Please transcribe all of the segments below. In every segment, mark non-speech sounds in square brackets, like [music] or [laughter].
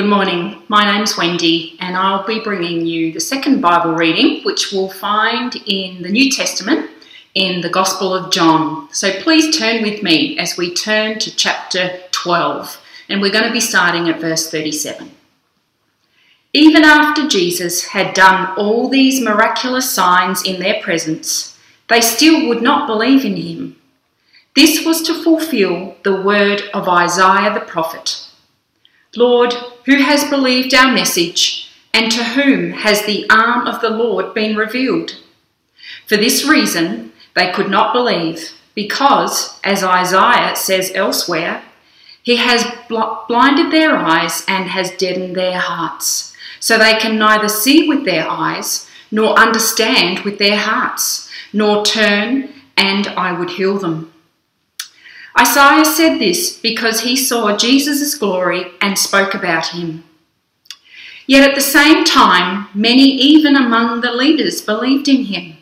Good morning. My name's Wendy, and I'll be bringing you the second Bible reading, which we'll find in the New Testament in the Gospel of John. So please turn with me as we turn to chapter 12, and we're going to be starting at verse 37. Even after Jesus had done all these miraculous signs in their presence, they still would not believe in him. This was to fulfill the word of Isaiah the prophet. Lord, who has believed our message, and to whom has the arm of the Lord been revealed? For this reason, they could not believe, because, as Isaiah says elsewhere, he has bl- blinded their eyes and has deadened their hearts, so they can neither see with their eyes, nor understand with their hearts, nor turn, and I would heal them. Isaiah said this because he saw Jesus' glory and spoke about him. Yet at the same time, many, even among the leaders, believed in him.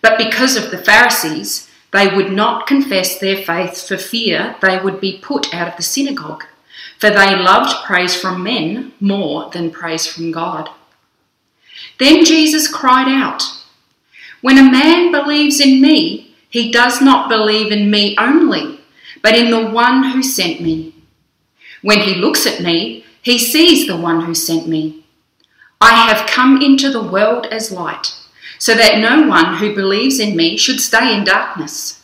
But because of the Pharisees, they would not confess their faith for fear they would be put out of the synagogue, for they loved praise from men more than praise from God. Then Jesus cried out, When a man believes in me, he does not believe in me only, but in the one who sent me. When he looks at me, he sees the one who sent me. I have come into the world as light, so that no one who believes in me should stay in darkness.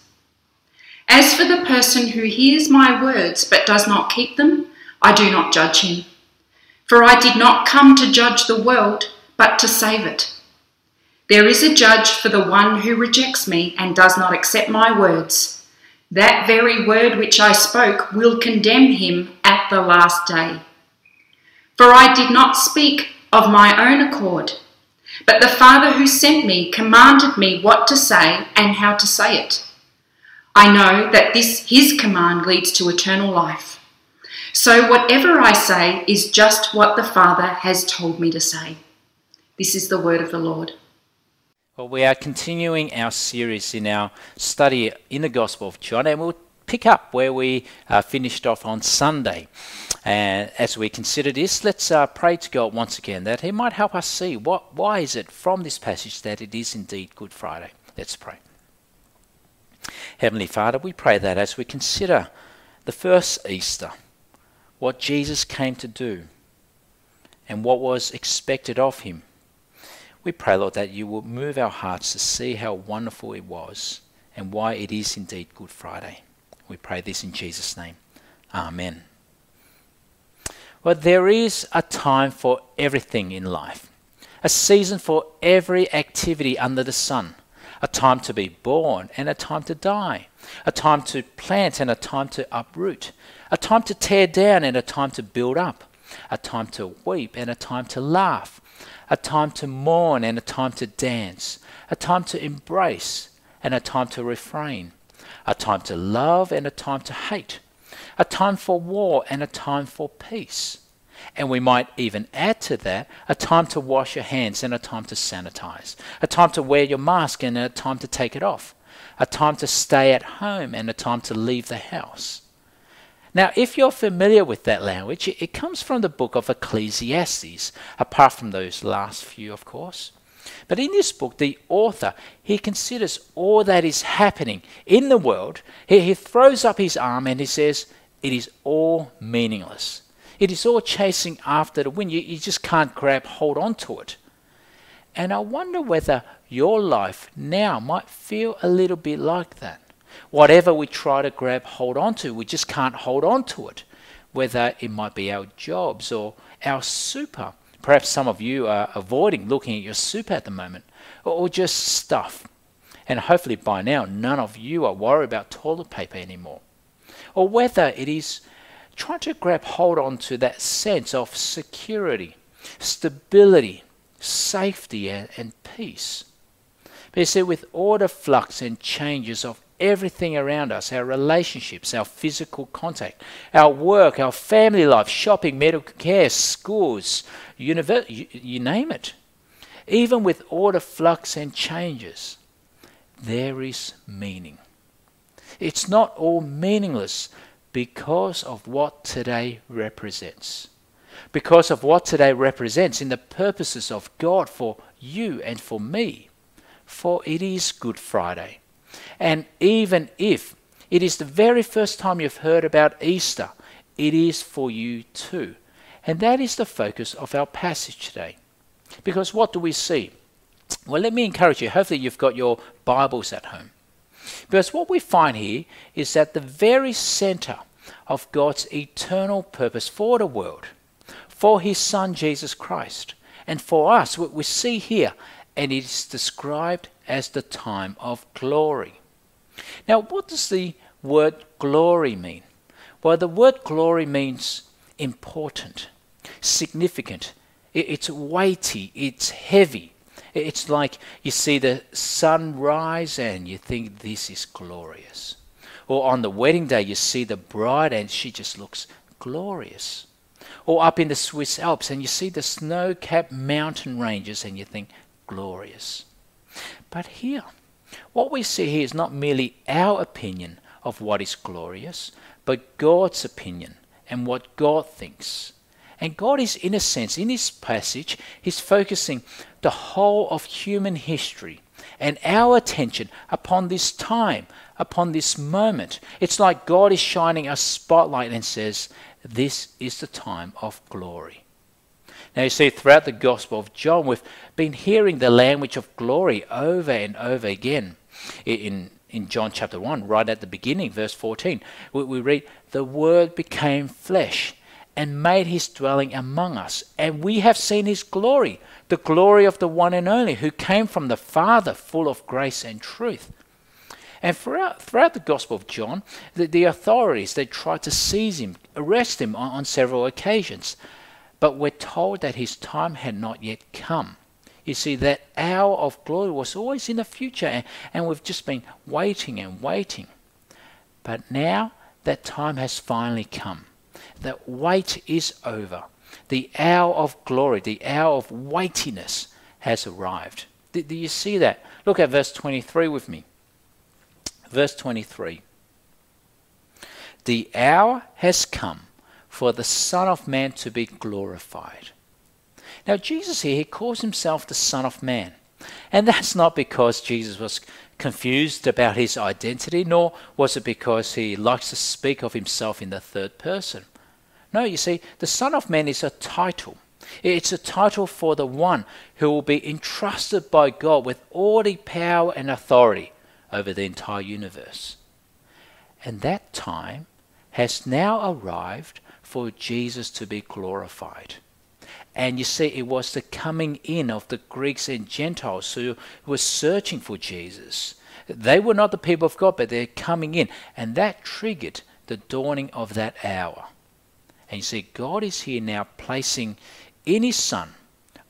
As for the person who hears my words but does not keep them, I do not judge him. For I did not come to judge the world, but to save it. There is a judge for the one who rejects me and does not accept my words. That very word which I spoke will condemn him at the last day. For I did not speak of my own accord, but the Father who sent me commanded me what to say and how to say it. I know that this his command leads to eternal life. So whatever I say is just what the Father has told me to say. This is the word of the Lord. Well, we are continuing our series in our study in the Gospel of John, and we'll pick up where we uh, finished off on Sunday. And as we consider this, let's uh, pray to God once again that He might help us see what, why is it from this passage that it is indeed Good Friday. Let's pray. Heavenly Father, we pray that as we consider the first Easter, what Jesus came to do, and what was expected of Him we pray, Lord, that you will move our hearts to see how wonderful it was and why it is indeed Good Friday. We pray this in Jesus' name. Amen. Well, there is a time for everything in life, a season for every activity under the sun, a time to be born and a time to die, a time to plant and a time to uproot, a time to tear down and a time to build up, a time to weep and a time to laugh, a time to mourn and a time to dance, a time to embrace and a time to refrain, a time to love and a time to hate, a time for war and a time for peace. And we might even add to that a time to wash your hands and a time to sanitize, a time to wear your mask and a time to take it off, a time to stay at home and a time to leave the house. Now, if you're familiar with that language, it comes from the book of Ecclesiastes, apart from those last few, of course. But in this book, the author, he considers all that is happening in the world. He, he throws up his arm and he says, it is all meaningless. It is all chasing after the wind. You, you just can't grab hold on to it. And I wonder whether your life now might feel a little bit like that. Whatever we try to grab hold onto, we just can't hold on to it. Whether it might be our jobs or our super. Perhaps some of you are avoiding looking at your super at the moment, or just stuff. And hopefully by now, none of you are worried about toilet paper anymore. Or whether it is trying to grab hold onto that sense of security, stability, safety, and, and peace. But you see, with all the flux and changes of everything around us our relationships, our physical contact, our work, our family life, shopping, medical care, schools, univer- you, you name it. Even with the flux and changes, there is meaning. It's not all meaningless because of what today represents. because of what today represents in the purposes of God for you and for me. For it is Good Friday. And even if it is the very first time you've heard about Easter, it is for you too. And that is the focus of our passage today. Because what do we see? Well, let me encourage you. Hopefully, you've got your Bibles at home. Because what we find here is that the very center of God's eternal purpose for the world, for His Son Jesus Christ, and for us, what we see here, and it is described as the time of glory. Now, what does the word glory mean? Well, the word glory means important, significant, it's weighty, it's heavy. It's like you see the sun rise and you think this is glorious. Or on the wedding day, you see the bride and she just looks glorious. Or up in the Swiss Alps and you see the snow capped mountain ranges and you think glorious. But here, what we see here is not merely our opinion of what is glorious, but God's opinion and what God thinks. And God is, in a sense, in this passage, He's focusing the whole of human history and our attention upon this time, upon this moment. It's like God is shining a spotlight and says, This is the time of glory. Now, you see, throughout the Gospel of John, we've been hearing the language of glory over and over again. In, in John chapter 1, right at the beginning, verse 14, we, we read, The Word became flesh and made his dwelling among us. And we have seen his glory, the glory of the one and only, who came from the Father, full of grace and truth. And throughout, throughout the Gospel of John, the, the authorities, they tried to seize him, arrest him on, on several occasions. But we're told that his time had not yet come. You see, that hour of glory was always in the future, and, we've just been waiting and waiting. But now that time has finally come that wait is over. The hour of glory, the hour of weightiness has arrived. Do, do you see that? Look at verse 23 with me. Verse 23. The hour has come for the Son of Man to be glorified. Now, Jesus here, he calls himself the Son of Man. And that's not because Jesus was confused about his identity, nor was it because he likes to speak of himself in the third person. No, you see, the Son of Man is a title. It's a title for the one who will be entrusted by God with all the power and authority over the entire universe. And that time has now arrived for Jesus to be glorified. And you see, it was the coming in of the Greeks and Gentiles who were searching for Jesus. They were not the people of God, but they're coming in. And that triggered the dawning of that hour. And you see, God is here now placing in His Son,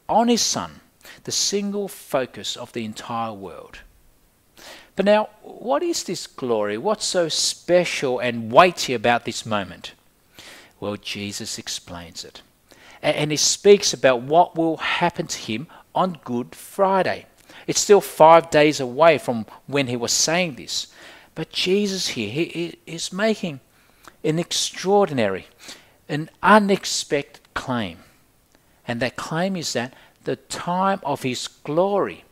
on His Son, the single focus of the entire world. But now, what is this glory? What's so special and weighty about this moment? Well, Jesus explains it. And he speaks about what will happen to him on Good Friday. It's still five days away from when he was saying this. But Jesus here he is making an extraordinary an unexpected claim. And that claim is that the time of his glory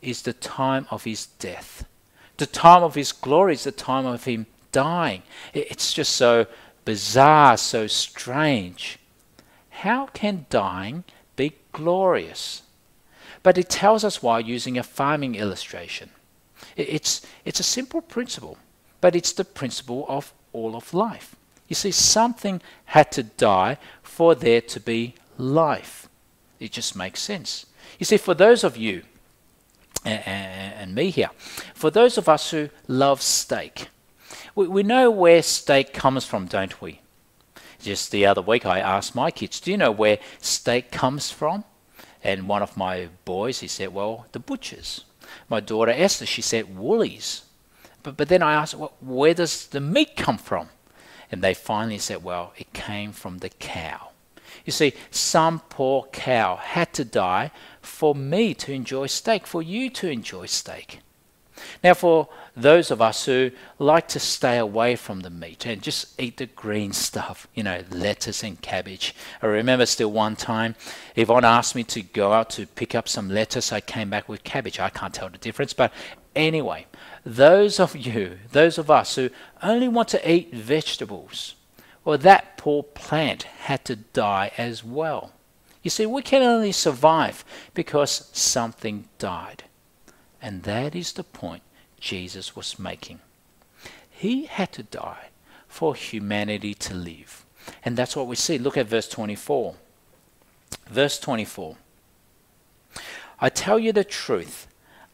is the time of his death. The time of his glory is the time of him dying. It's just so bizarre, so strange. How can dying be glorious? But it tells us why using a farming illustration. It's, it's a simple principle, but it's the principle of all of life. You see, something had to die for there to be life. It just makes sense. You see, for those of you, and, and me here, for those of us who love steak, we, we know where steak comes from, don't we? Just the other week, I asked my kids, Do you know where steak comes from? And one of my boys, he said, Well, the butchers. My daughter Esther, she said, Woolies. But, but then I asked, well, Where does the meat come from? And they finally said, well, it came from the cow. You see, some poor cow had to die for me to enjoy steak, for you to enjoy steak. Now, for those of us who like to stay away from the meat and just eat the green stuff, you know, lettuce and cabbage. I remember still one time, Yvonne asked me to go out to pick up some lettuce. I came back with cabbage. I can't tell the difference. But anyway, those of you, those of us who only want to eat vegetables, well, that poor plant had to die as well. You see, we can only survive because something died. And that is the point Jesus was making. He had to die for humanity to live. And that's what we see. Look at verse 24. Verse 24. I tell you the truth,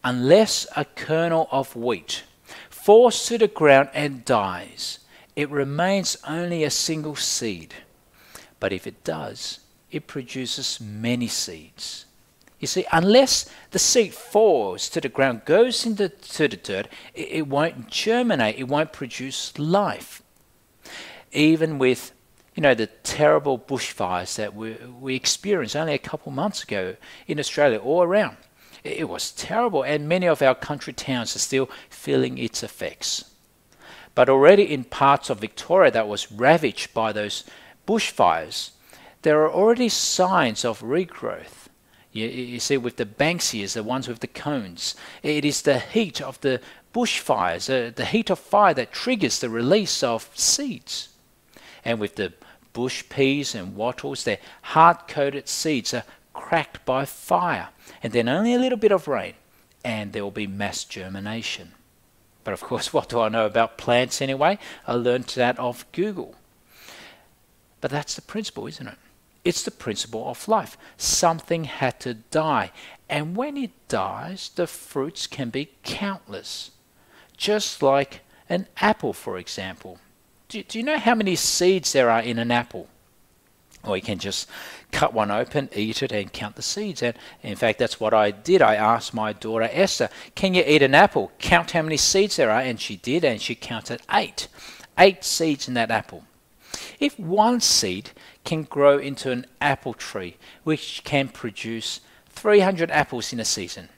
unless a kernel of wheat falls to the ground and dies, it remains only a single seed. But if it does, it produces many seeds. You see, unless the seed falls to the ground, goes into the dirt, it, it won't germinate, it won't produce life. Even with, you know, the terrible bushfires that we, we experienced only a couple months ago in Australia, all around. It, it was terrible, and many of our country towns are still feeling its effects. But already in parts of Victoria that was ravaged by those bushfires, there are already signs of regrowth. You, you see, with the Banksias, the ones with the cones, it is the heat of the bushfires, uh, the heat of fire that triggers the release of seeds. And with the bush peas and wattles, their hard coated seeds are cracked by fire. And then only a little bit of rain, and there will be mass germination. But of course, [laughs] what do I know about plants anyway? I learned that off Google. But that's the principle, isn't it? It's the principle of life. Something had to die. And when it dies, the fruits can be countless. Just like an apple, for example. Do, do you know how many seeds there are in an apple? Or you can just cut one open, eat it, and count the seeds. And in fact, that's what I did. I asked my daughter Esther, Can you eat an apple? Count how many seeds there are. And she did, and she counted eight. Eight seeds in that apple. If one seed can grow into an apple tree, which can produce 300 apples in a season,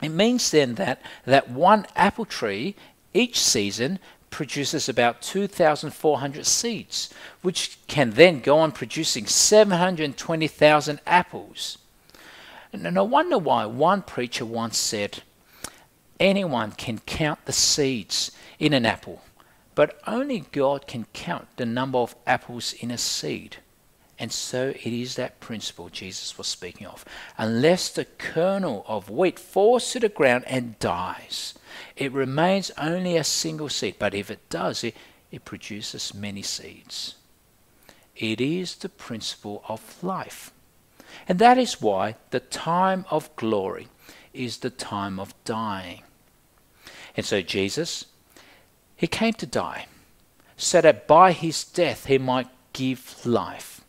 it means then that that one apple tree each season produces about 2,400 seeds, which can then go on producing 720,000 apples. And I wonder why one preacher once said, anyone can count the seeds in an apple, but only God can count the number of apples in a seed. And so it is that principle Jesus was speaking of. Unless the kernel of wheat falls to the ground and dies, it remains only a single seed. But if it does, it, it produces many seeds. It is the principle of life. And that is why the time of glory is the time of dying. And so Jesus he came to die, so that by his death he might give life.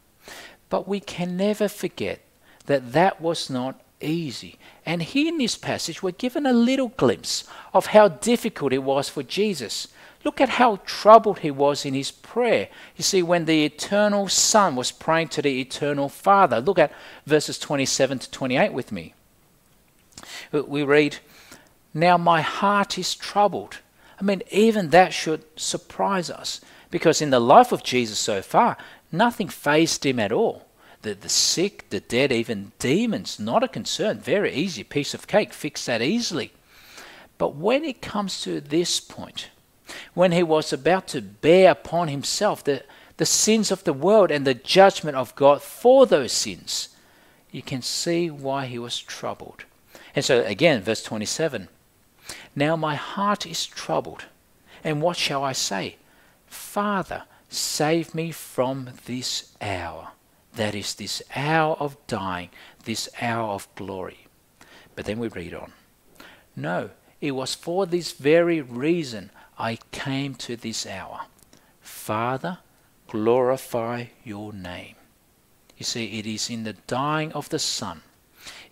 But we can never forget that that was not easy. And here in this passage, we're given a little glimpse of how difficult it was for Jesus. Look at how troubled he was in his prayer. You see, when the eternal Son was praying to the eternal Father. Look at verses 27 to 28 with me. We read, Now my heart is troubled. I mean, even that should surprise us because in the life of Jesus so far, nothing fazed him at all. The, the sick, the dead, even demons, not a concern. Very easy piece of cake, fix that easily. But when it comes to this point, when he was about to bear upon himself the, the sins of the world and the judgment of God for those sins, you can see why he was troubled. And so, again, verse 27 now my heart is troubled. And what shall I say? Father, save me from this hour. That is, this hour of dying, this hour of glory. But then we read on. No, it was for this very reason I came to this hour. Father, glorify your name. You see, it is in the dying of the Son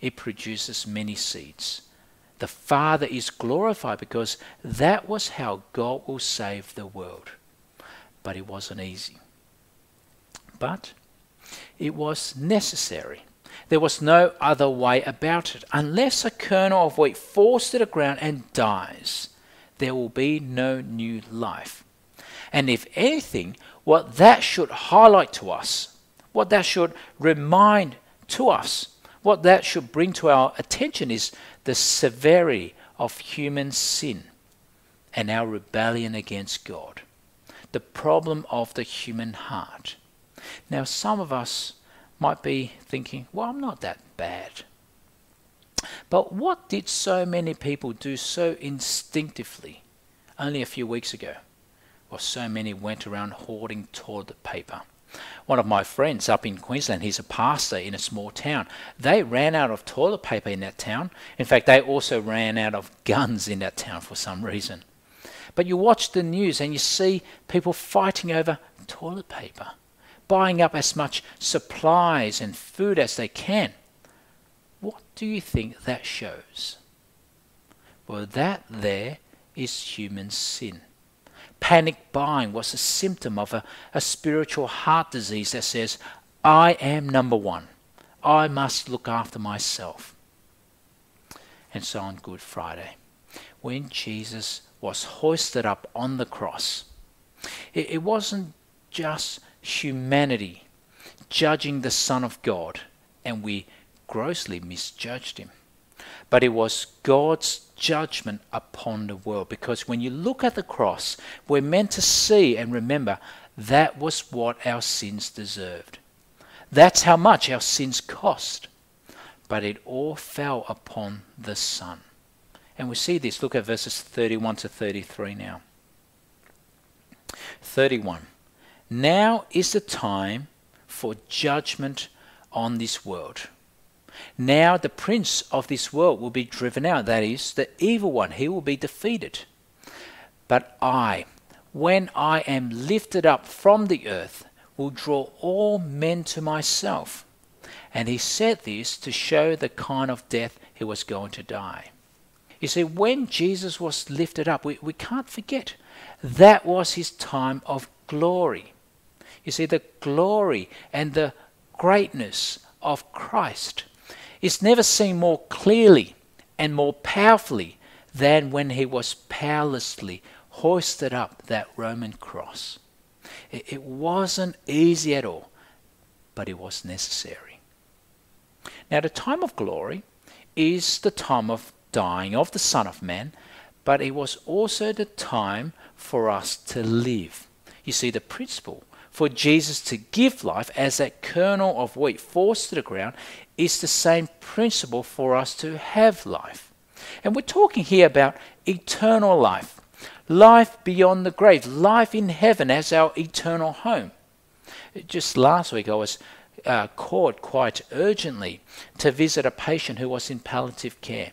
it produces many seeds the Father is glorified because that was how God will save the world. But it wasn't easy. But it was necessary. There was no other way about it. Unless a kernel of wheat falls to the ground and dies, there will be no new life. And if anything, what that should highlight to us, what that should remind to us, what that should bring to our attention is the severity of human sin and our rebellion against God. The problem of the human heart. Now, some of us might be thinking, well, I'm not that bad. But what did so many people do so instinctively only a few weeks ago? Well, so many went around hoarding toilet paper. One of my friends up in Queensland, he's a pastor in a small town. They ran out of toilet paper in that town. In fact, they also ran out of [laughs] guns in that town for some reason. But you watch the news and you see people fighting over toilet paper buying up as much supplies and food as they can. What do you think that shows? Well, that there is human sin. Panic buying was a symptom of a, a spiritual heart disease that says, I am number one. I must look after myself. And so on Good Friday, when Jesus was hoisted up on the cross, it, it wasn't just humanity judging the Son of God, and we grossly misjudged him. But it was God's judgment upon the world. Because when you look at the cross, we're meant to see and remember that was what our sins deserved. That's how much our sins cost. But it all fell upon the Son. And we see this. Look at verses 31 to 33 now. 31. Now is the time for judgment on this world. Now the prince of this world will be driven out, that is, the evil one, he will be defeated. But I, when I am lifted up from the earth, will draw all men to myself. And he said this to show the kind of death he was going to die. You see, when Jesus was lifted up, we, we can't forget that was his time of glory. You see, the glory and the greatness of Christ is never seen more clearly and more powerfully than when he was powerlessly hoisted up that Roman cross. It, it wasn't easy at all, but it was necessary. Now, the time of glory is the time of dying of the Son of Man, but it was also the time for us to live. You see, the principle for Jesus to give life as that kernel of wheat falls to the ground is the same principle for us to have life. And we're talking here about eternal life, life beyond the grave, life in heaven as our eternal home. Just last week, I was uh, called quite urgently to visit a patient who was in palliative care.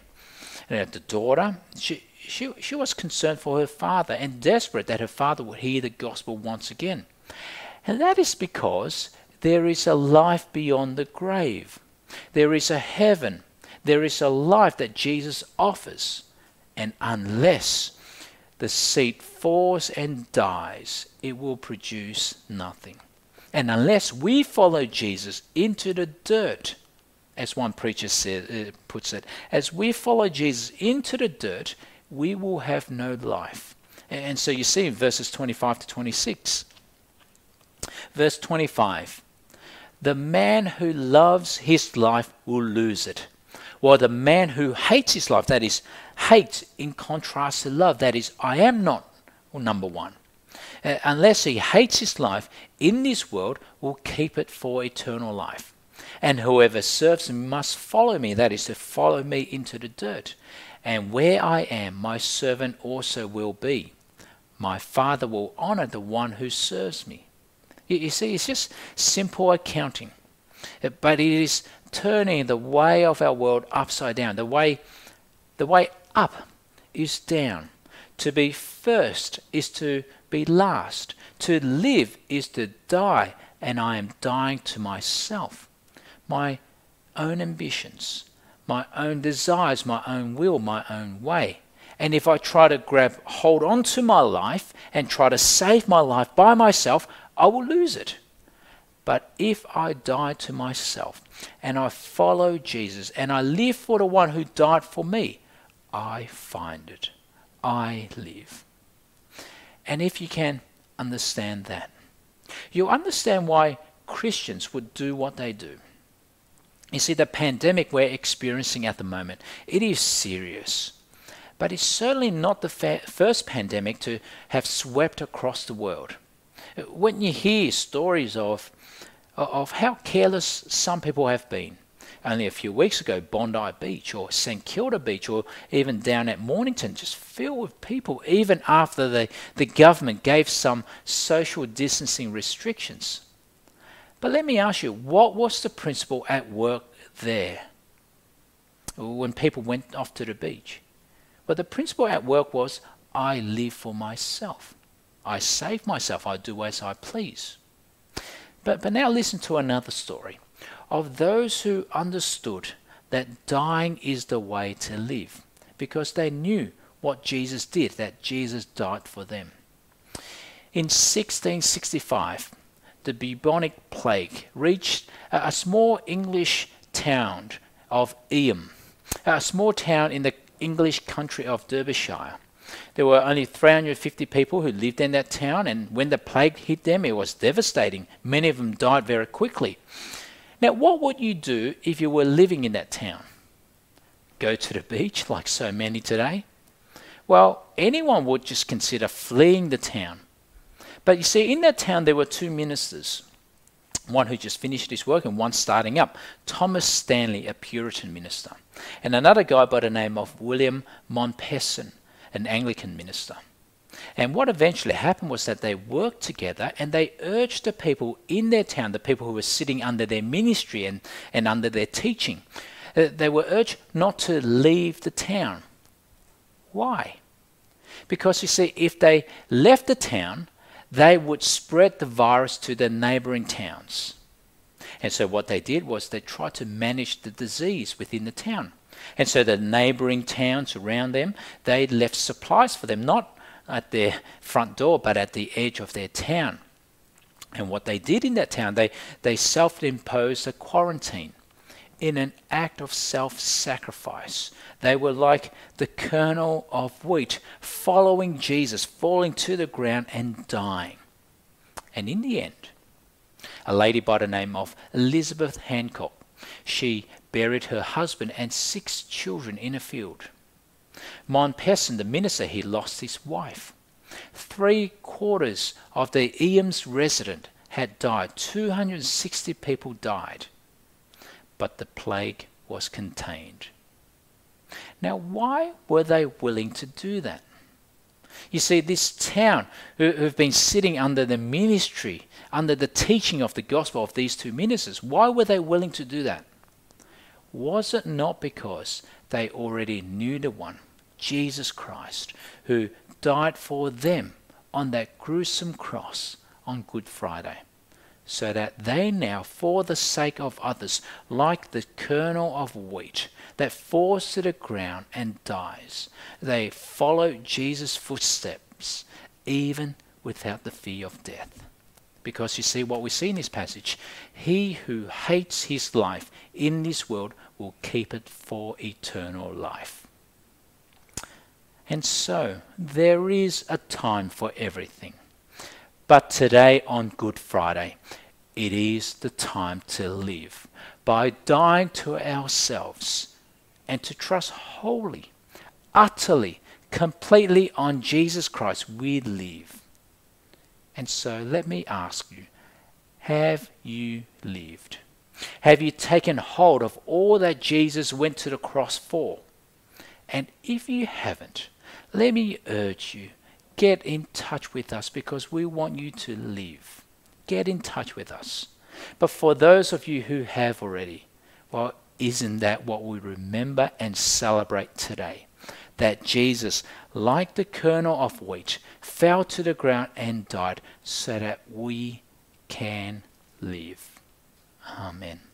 And the daughter, she, she, she was concerned for her father and desperate that her father would hear the gospel once again. And that is because there is a life beyond the grave. There is a heaven. There is a life that Jesus offers. And unless the seed falls and dies, it will produce nothing. And unless we follow Jesus into the dirt, as one preacher said, uh, puts it, as we follow Jesus into the dirt, we will have no life. And so you see in verses 25 to 26, Verse 25 The man who loves his life will lose it, while the man who hates his life, that is, hates in contrast to love, that is, I am not number one. Uh, unless he hates his life in this world, will keep it for eternal life. And whoever serves me must follow me, that is, to follow me into the dirt. And where I am, my servant also will be. My Father will honor the one who serves me. You see, it's just simple accounting. But it is turning the way of our world upside down. The way, the way up is down. To be first is to be last. To live is to die, and I am dying to myself, my own ambitions, my own desires, my own will, my own way. And if I try to grab hold on to my life and try to save my life by myself, I will lose it. But if I die to myself and I follow Jesus and I live for the one who died for me, I find it. I live. And if you can understand that, you'll understand why Christians would do what they do. You see, the pandemic we're experiencing at the moment, it is serious. But it's certainly not the fa- first pandemic to have swept across the world. When you hear stories of, of how careless some people have been, only a few weeks ago, Bondi Beach or St Kilda Beach or even down at Mornington, just filled with people, even after the, the government gave some social distancing restrictions. But let me ask you, what was the principle at work there when people went off to the beach? Well, the principle at work was I live for myself. I save myself. I do as I please. But, but now listen to another story of those who understood that dying is the way to live because they knew what Jesus did, that Jesus died for them. In 1665, the bubonic plague reached a small English town of Eyam, a small town in the English country of Derbyshire. There were only 350 people who lived in that town, and when the plague hit them, it was devastating. Many of them died very quickly. Now, what would you do if you were living in that town? Go to the beach like so many today? Well, anyone would just consider fleeing the town. But you see, in that town there were two ministers one who just finished his work and one starting up Thomas Stanley, a Puritan minister, and another guy by the name of William Mompesson, an Anglican minister. And what eventually happened was that they worked together and they urged the people in their town, the people who were sitting under their ministry and, and under their teaching, uh, they were urged not to leave the town. Why? Because you see, if they left the town, they would spread the virus to the neighboring towns. And so what they did was they tried to manage the disease within the town. And so the neighboring towns around them, they left supplies for them, not at their front door, but at the edge of their town. And what they did in that town, they, they self imposed a quarantine in an act of self sacrifice. They were like the kernel of wheat, following Jesus, falling to the ground and dying. And in the end, a lady by the name of Elizabeth Hancock, she buried her husband and six children in a field. Mompesson, the minister, he lost his wife. Three quarters of the Eyam's resident had died. 260 people died. But the plague was contained. Now, why were they willing to do that? You see, this town who have been sitting under the ministry, under the teaching of the gospel of these two ministers, why were they willing to do that? Was it not because they already knew the one Jesus Christ, who died for them on that gruesome cross on Good Friday, so that they now, for the sake of others, like the kernel of wheat that falls to the ground and dies, they follow Jesus' footsteps, even without the fear of death. Because you see what we see in this passage he who hates his life in this world will keep it for eternal life. And so, there is a time for everything. But today, on Good Friday, it is the time to live by dying to ourselves and to trust wholly, utterly, completely on Jesus Christ. We live. And so, let me ask you have you lived? Have you taken hold of all that Jesus went to the cross for? And if you haven't, let me urge you get in touch with us because we want you to live. Get in touch with us. But for those of you who have already, well, isn't that what we remember and celebrate today? That Jesus, like the kernel of wheat, fell to the ground and died so that we can live. Amen.